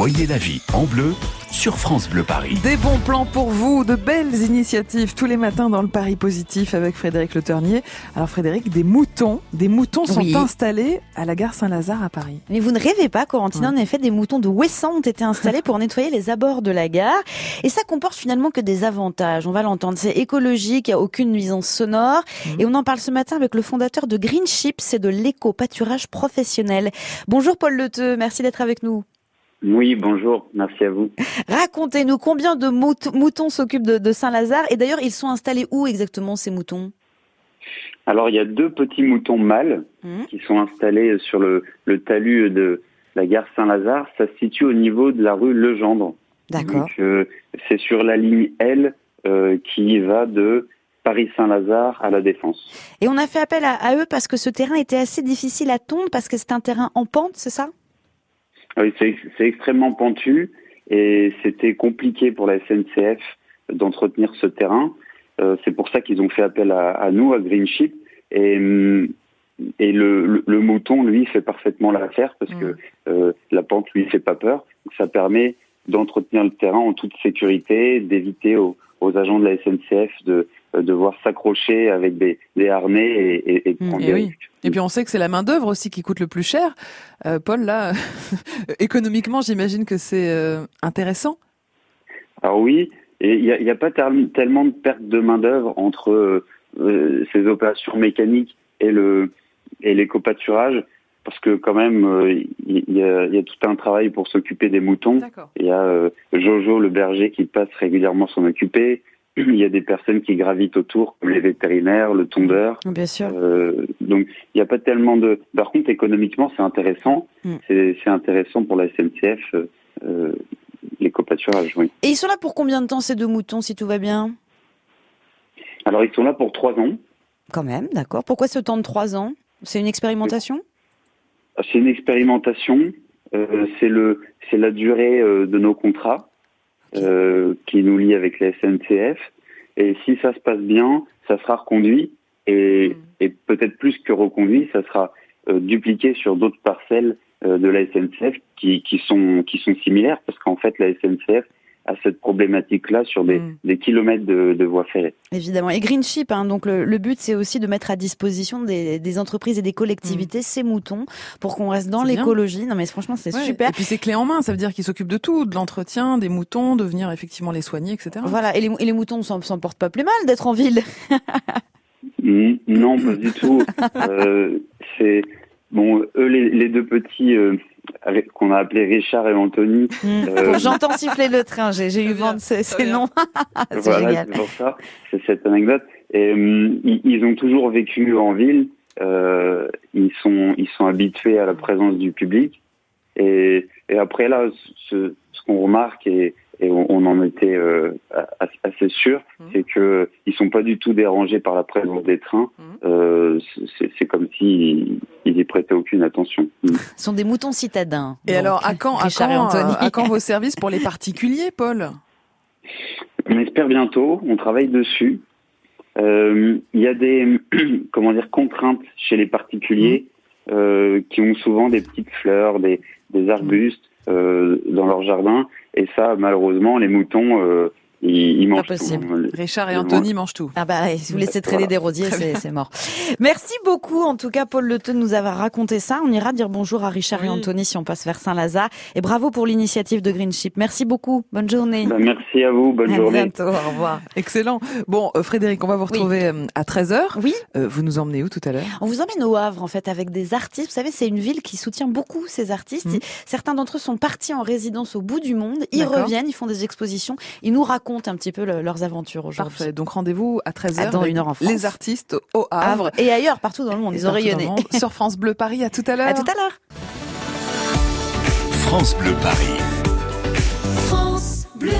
Voyez la vie en bleu sur France Bleu Paris. Des bons plans pour vous, de belles initiatives tous les matins dans le Paris Positif avec Frédéric Le Ternier. Alors Frédéric, des moutons, des moutons sont Oui. installés à la gare Saint-Lazare à Paris. Mais vous ne rêvez pas, Corentin, en effet, des moutons de Ouessant ont été installés pour nettoyer les abords de la gare. Et ça comporte finalement que des avantages. On va l'entendre. C'est écologique, il n'y a aucune nuisance sonore. Et on en parle ce matin avec le fondateur de Green Ship, c'est de l'éco-pâturage professionnel. Bonjour Paul Leteux, merci d'être avec nous. Oui, bonjour, merci à vous. Racontez-nous combien de mout- moutons s'occupent de, de Saint-Lazare et d'ailleurs ils sont installés où exactement ces moutons? Alors, il y a deux petits moutons mâles Mhm. qui sont installés sur le, le talus de la gare Saint-Lazare. Ça se situe au niveau de la rue Legendre. D'accord. Euh, c'est sur la ligne L euh, qui va de Paris-Saint-Lazare à la Défense. Et on a fait appel à, à eux parce que ce terrain était assez difficile à tondre parce que c'est un terrain en pente, c'est ça? Oui, c'est extrêmement pentu et c'était compliqué pour la SNCF d'entretenir ce terrain. Euh, c'est pour ça qu'ils ont fait appel à, à nous, à Green Ship. Et, hum, et le, le, le mouton, lui, fait parfaitement l'affaire parce que euh, la pente lui fait pas peur. Ça permet d'entretenir le terrain en toute sécurité, d'éviter aux, aux agents de la SNCF de devoir s'accrocher avec des, des harnais et, et, et de Mm, prendre et des oui. risques. Et puis on sait que c'est la main d'œuvre aussi qui coûte le plus cher. Euh, Paul, là, économiquement, j'imagine que c'est euh, intéressant. Alors oui, et il n'y a, pas tel- tellement de perte de main d'œuvre entre euh, euh, ces opérations mécaniques et le et l'éco-pâturage, parce que quand même euh, il y, a, il y a tout un travail pour s'occuper des moutons. Il y a euh, Jojo le berger qui passe régulièrement s'en occuper. Il y a des personnes qui gravitent autour, comme les vétérinaires, le tondeur. Bien sûr. Euh, donc il n'y a pas tellement de. Par contre, économiquement, c'est intéressant. Mm. C'est intéressant pour la SNCF. Euh, euh, l'éco-pâturage, oui. Et ils sont là pour combien de temps ces deux moutons, si tout va bien? Alors ils sont là pour trois ans. Quand même, d'accord. Pourquoi ce temps de trois ans? C'est une expérimentation? C'est une expérimentation. Euh, c'est le, c'est la durée de nos contrats euh, qui nous lie avec la SNCF. Et si ça se passe bien, ça sera reconduit. Et, et peut-être plus que reconduit, ça sera euh, dupliqué sur d'autres parcelles euh, de la SNCF qui, qui sont qui sont similaires. Parce qu'en fait la SNCF a cette problématique-là sur des, Mm. des kilomètres de, de voies ferrées. Évidemment. Et Green Ship, hein, donc le, le but, c'est aussi de mettre à disposition des, des entreprises et des collectivités ces moutons pour qu'on reste dans l'écologie. Non, mais franchement, c'est Ouais. super. Et puis c'est clé en main, ça veut dire qu'ils s'occupent de tout, de l'entretien, des moutons, de venir effectivement les soigner, etc. Voilà. Et les, et les moutons ne s'en portent pas plus mal d'être en ville. Mm, Non, pas du tout. Euh, c'est bon, eux les, les deux petits euh, qu'on a appelés Richard et Anthony. Euh, J'entends siffler le train. J'ai j'ai eu vent de ces, ces noms. c'est voilà, génial. c'est pour ça. C'est cette anecdote. Et hum, ils, ils ont toujours vécu en ville. Euh, ils sont ils sont habitués à la présence du public. Et, et après là, ce, ce qu'on remarque et, et on, on en était euh, assez sûr, Mhm. c'est que ils sont pas du tout dérangés par la présence des trains. Mhm. Euh, c'est- comme s'ils ils y prêtaient aucune attention. Mm. Ce sont des moutons citadins. Et Donc, alors, à quand, à, quand, euh, à quand vos services pour les particuliers, Paul? On espère bientôt, on travaille dessus. Euh, Il y a des comment dire contraintes chez les particuliers euh, qui ont souvent des petites fleurs, des, des arbustes euh, dans leur jardin, et ça malheureusement les moutons euh, ils, ils mangent possible. tout. hein. Richard et. Anthony mangent tout. Ah bah, si vous laissez traîner Voilà. des rosiers, Très c'est mort. Merci beaucoup, en tout cas, Paul Leteux, de nous avoir raconté ça. On ira dire bonjour à Richard et. Anthony si on passe vers Saint-Lazare. Et bravo pour l'initiative de Green Ship. Merci beaucoup. Bonne journée. Ben, merci à vous, bonne à journée. bientôt. Au revoir. Excellent. Bon, euh, Frédéric, on va vous Oui. retrouver euh, à 13h. Oui, vous nous emmenez où tout à l'heure? On vous emmène au Havre, en fait, avec des artistes. Vous savez, c'est une ville qui soutient beaucoup ces artistes. Mhm. Certains d'entre eux sont partis en résidence au bout du monde. Ils reviennent, ils font des expositions. Ils nous racontent un petit peu le- leurs aventures aujourd'hui. Parfait. Donc rendez-vous à 13h. Ah, dans une heure en France. Les artistes au Havre. Havre et ailleurs, partout dans le monde. Dans rayonné. le. Sur France Bleu Paris. À tout à l'heure. À tout à l'heure. France Bleu Paris. France Bleu.